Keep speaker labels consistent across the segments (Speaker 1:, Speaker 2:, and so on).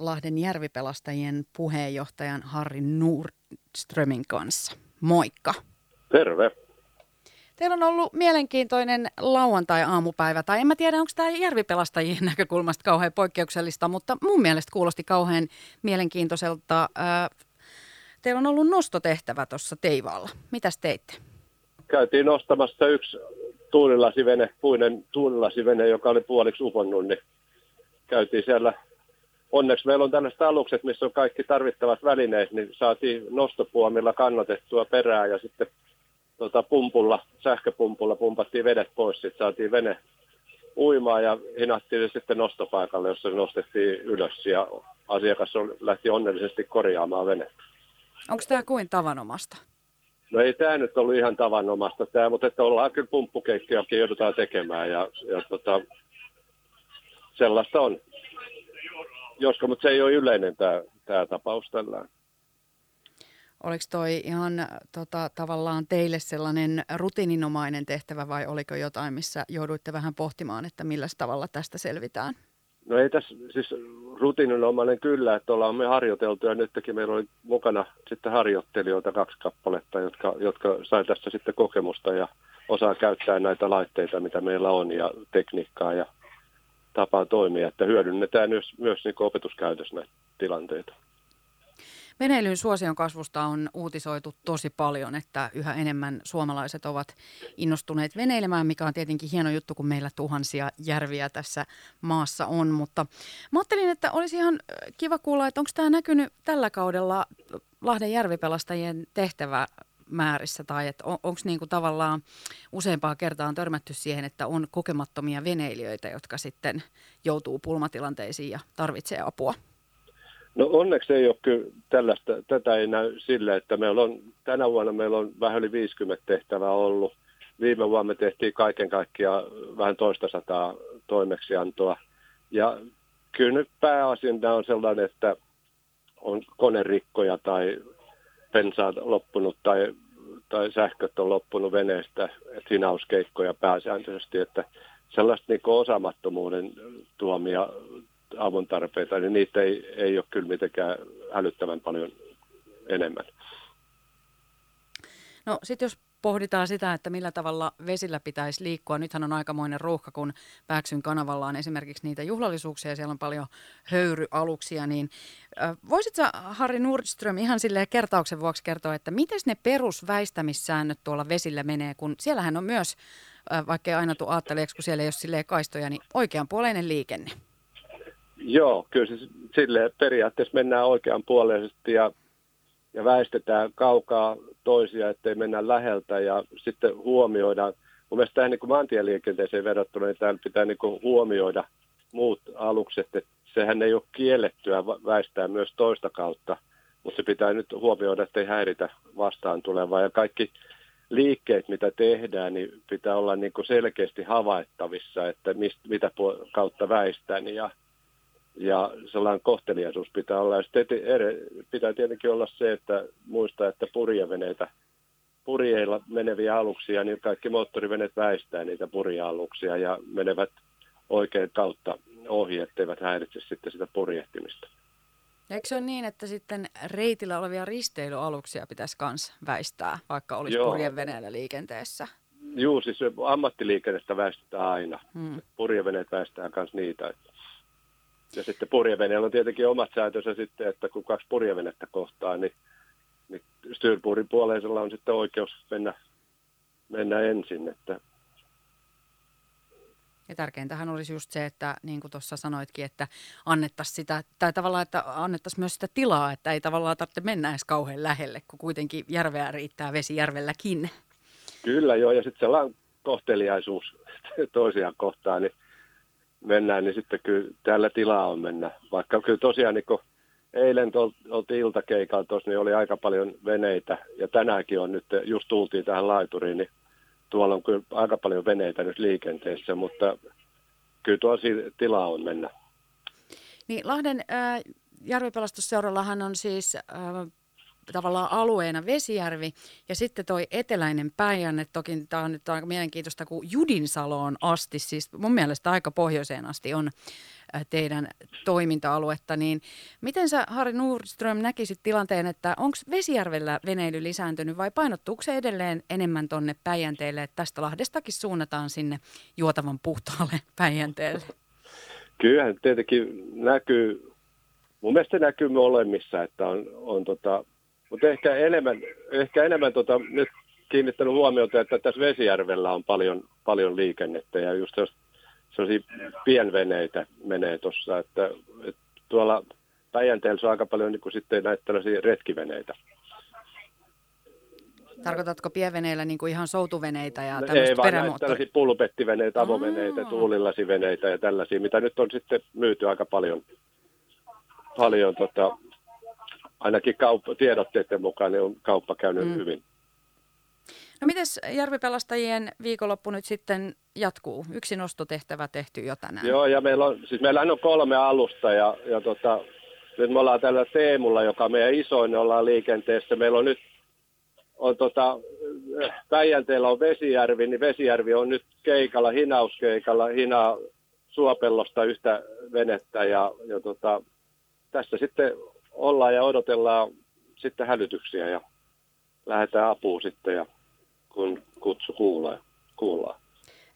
Speaker 1: Lahden järvipelastajien puheenjohtajan Harri Nordströmin kanssa. Moikka.
Speaker 2: Terve.
Speaker 1: Teillä on ollut mielenkiintoinen lauantai-aamupäivä, tai en mä tiedä, onko tämä järvipelastajien näkökulmasta kauhean poikkeuksellista, mutta mun mielestä kuulosti kauhean mielenkiintoiselta. Teillä on ollut nostotehtävä tuossa Teivaalla. Mitäs teitte?
Speaker 2: Käytiin nostamassa yksi tuulilasivene, puinen tuulilasivene, joka oli puoliksi uponnut, niin käytiin siellä. Onneksi meillä on tällaiset alukset, missä on kaikki tarvittavat välineet, niin saatiin nostopuomilla kannatettua perää ja sitten tota, pumpulla, sähköpumpulla pumpattiin vedet pois, sitten saatiin vene uimaan ja hinattiin se sitten nostopaikalle, jossa se nostettiin ylös ja asiakas lähti onnellisesti korjaamaan venettä.
Speaker 1: Onko tämä kuin tavanomasta?
Speaker 2: No ei tämä nyt ollut ihan tavanomasta, tämä, mutta että ollaan kyllä pumppukeikkiäkin joudutaan tekemään ja, ja tota, sellaista on. Josko, mutta se ei ole yleinen tämä, tämä tapaus tällä.
Speaker 1: Oliko toi ihan tota, tavallaan teille sellainen rutiininomainen tehtävä vai oliko jotain, missä jouduitte vähän pohtimaan, että millä tavalla tästä selvitään?
Speaker 2: No ei tässä siis rutiininomainen kyllä, että ollaan me harjoiteltu ja nytkin meillä oli mukana sitten harjoittelijoita kaksi kappaletta, jotka, jotka sai tästä sitten kokemusta ja osaa käyttää näitä laitteita, mitä meillä on ja tekniikkaa ja tapaa toimia, että hyödynnetään myös, myös niin opetuskäytössä näitä tilanteita.
Speaker 1: Veneilyn suosion kasvusta on uutisoitu tosi paljon, että yhä enemmän suomalaiset ovat innostuneet veneilemään, mikä on tietenkin hieno juttu, kun meillä tuhansia järviä tässä maassa on. Mutta mä ajattelin, että olisi ihan kiva kuulla, että onko tämä näkynyt tällä kaudella Lahden järvipelastajien tehtävä määrissä tai että on, onko niinku tavallaan useampaa kertaa törmätty siihen, että on kokemattomia veneilijöitä, jotka sitten joutuu pulmatilanteisiin ja tarvitsee apua?
Speaker 2: No onneksi ei ole kyllä tällaista, tätä ei näy sille, että meillä on, tänä vuonna meillä on vähän yli 50 tehtävää ollut. Viime vuonna me tehtiin kaiken kaikkiaan vähän toista sataa toimeksiantoa. Ja kyllä nyt pääasiassa on sellainen, että on konerikkoja tai pensaat loppunut tai, tai sähköt on loppunut veneestä, että hinauskeikkoja pääsääntöisesti, että sellaista niin osaamattomuuden tuomia avun tarpeita, niin niitä ei, ei ole kyllä mitenkään älyttävän paljon enemmän.
Speaker 1: No sitten jos pohditaan sitä, että millä tavalla vesillä pitäisi liikkua. Nythän on aikamoinen ruuhka, kun Pääksyn kanavalla on esimerkiksi niitä juhlallisuuksia ja siellä on paljon höyryaluksia. Niin voisitko Harri Nordström ihan sille kertauksen vuoksi kertoa, että miten ne perusväistämissäännöt tuolla vesillä menee, kun siellähän on myös, vaikka ei aina tule ajatteleeksi, kun siellä ei ole kaistoja, niin oikeanpuoleinen liikenne.
Speaker 2: Joo, kyllä se sille periaatteessa mennään oikeanpuoleisesti ja, ja väistetään kaukaa toisia, ettei mennä läheltä ja sitten huomioidaan. Mun mielestä tähän niin maantieliikenteeseen verrattuna, niin täällä pitää niin huomioida muut alukset, että sehän ei ole kiellettyä väistää myös toista kautta, mutta se pitää nyt huomioida, ettei häiritä vastaan tulevaa. Ja kaikki liikkeet, mitä tehdään, niin pitää olla niin selkeästi havaittavissa, että mistä, mitä kautta väistään. Ja ja sellainen kohteliaisuus pitää olla. Ja sitten pitää tietenkin olla se, että muistaa, että purjeveneitä, purjeilla meneviä aluksia, niin kaikki moottoriveneet väistää niitä purjealuksia ja menevät oikein kautta ohi, etteivät häiritse sitten sitä purjehtimista.
Speaker 1: Eikö se ole niin, että sitten reitillä olevia risteilyaluksia pitäisi myös väistää, vaikka olisi Joo. purjeveneellä liikenteessä?
Speaker 2: Joo, siis ammattiliikennettä väistetään aina. Hmm. Purjeveneet väistää myös niitä. Että ja sitten purjeveneellä on tietenkin omat säätönsä sitten, että kun kaksi purjevenettä kohtaa, niin, niin styrpuurin puoleisella on sitten oikeus mennä, mennä ensin. Että
Speaker 1: ja tärkeintähän olisi just se, että niin kuin tuossa sanoitkin, että annettaisiin sitä, tai tavallaan, että annettaisiin myös sitä tilaa, että ei tavallaan tarvitse mennä edes kauhean lähelle, kun kuitenkin järveä riittää vesi järvelläkin.
Speaker 2: Kyllä joo, ja sitten sellainen kohteliaisuus toisiaan kohtaan, niin mennään, niin sitten kyllä täällä tilaa on mennä. Vaikka kyllä tosiaan niin kun eilen oltiin iltakeikalla tuossa, niin oli aika paljon veneitä ja tänäänkin on nyt, just tultiin tähän laituriin, niin tuolla on kyllä aika paljon veneitä nyt liikenteessä, mutta kyllä tuolla tilaa on mennä.
Speaker 1: Niin Lahden äh, järvipelastusseurallahan on siis äh, tavallaan alueena Vesijärvi ja sitten toi eteläinen Päijänne, toki tämä on nyt aika mielenkiintoista, kun Judinsaloon asti, siis mun mielestä aika pohjoiseen asti on teidän toiminta-aluetta, niin miten sä Harri Nordström näkisit tilanteen, että onko Vesijärvellä veneily lisääntynyt vai painottuuko se edelleen enemmän tuonne Päijänteelle, että tästä Lahdestakin suunnataan sinne juotavan puhtaalle Päijänteelle?
Speaker 2: Kyllähän tietenkin näkyy, mun mielestä näkyy molemmissa, että on, on tota, mutta ehkä enemmän, ehkä enemmän tota, nyt kiinnittänyt huomiota, että tässä Vesijärvellä on paljon, paljon liikennettä ja just sellaisia pienveneitä menee tuossa, että, että tuolla Päijänteellä on aika paljon niin kuin sitten näitä tällaisia retkiveneitä.
Speaker 1: Tarkoitatko pienveneillä niin kuin ihan soutuveneita ja
Speaker 2: tämmöistä Ei vaan näitä tällaisia pulpettiveneitä, avoveneitä, tuulilasiveneitä ja tällaisia, mitä nyt on sitten myyty aika paljon, paljon tota, ainakin kauppa, tiedotteiden mukaan niin on kauppa käynyt mm. hyvin.
Speaker 1: No mites järvipelastajien viikonloppu nyt sitten jatkuu? Yksi nostotehtävä tehty jo tänään.
Speaker 2: Joo, ja meillä on, siis meillä on kolme alusta ja, ja tota, nyt me ollaan tällä Teemulla, joka on meidän isoin, ollaan liikenteessä. Meillä on nyt, on tota, Päijänteellä on Vesijärvi, niin Vesijärvi on nyt keikalla, hinauskeikalla, hinaa Suopellosta yhtä venettä ja, ja tota, tässä sitten ollaan ja odotellaan sitten hälytyksiä ja lähdetään apuun sitten ja kun kutsu kuullaan. kuullaan.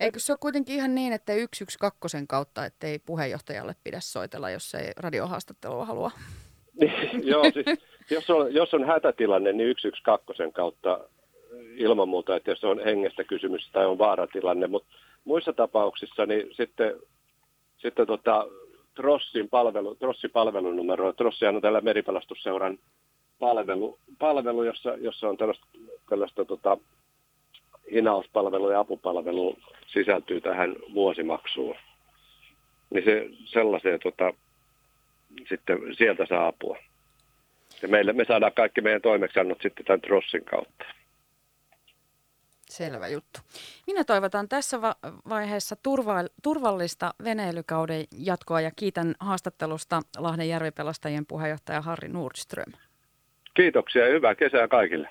Speaker 1: Eikö se ole kuitenkin ihan niin, että 112 kautta, ettei puheenjohtajalle pidä soitella, jos ei radiohaastattelua halua?
Speaker 2: Joo, siis, jos, on, jos on hätätilanne, niin 112 kautta ilman muuta, että jos on hengestä kysymys tai on vaaratilanne, mutta muissa tapauksissa niin sitten, sitten tota, Trossin, palvelu, Trossin palvelunumero. Trossihan on tällä meripelastusseuran palvelu, palvelu jossa, jossa on tällaista, tällaista tota, hinauspalvelu ja apupalvelu sisältyy tähän vuosimaksuun. Niin se sellaiseen tota, sitten sieltä saa apua. Ja meille, me saadaan kaikki meidän toimeksiannot sitten tämän Trossin kautta.
Speaker 1: Selvä juttu. Minä toivotan tässä va- vaiheessa turva- turvallista veneilykauden jatkoa ja kiitän haastattelusta Lahden järvipelastajien puheenjohtaja Harri Nordström.
Speaker 2: Kiitoksia ja hyvää kesää kaikille.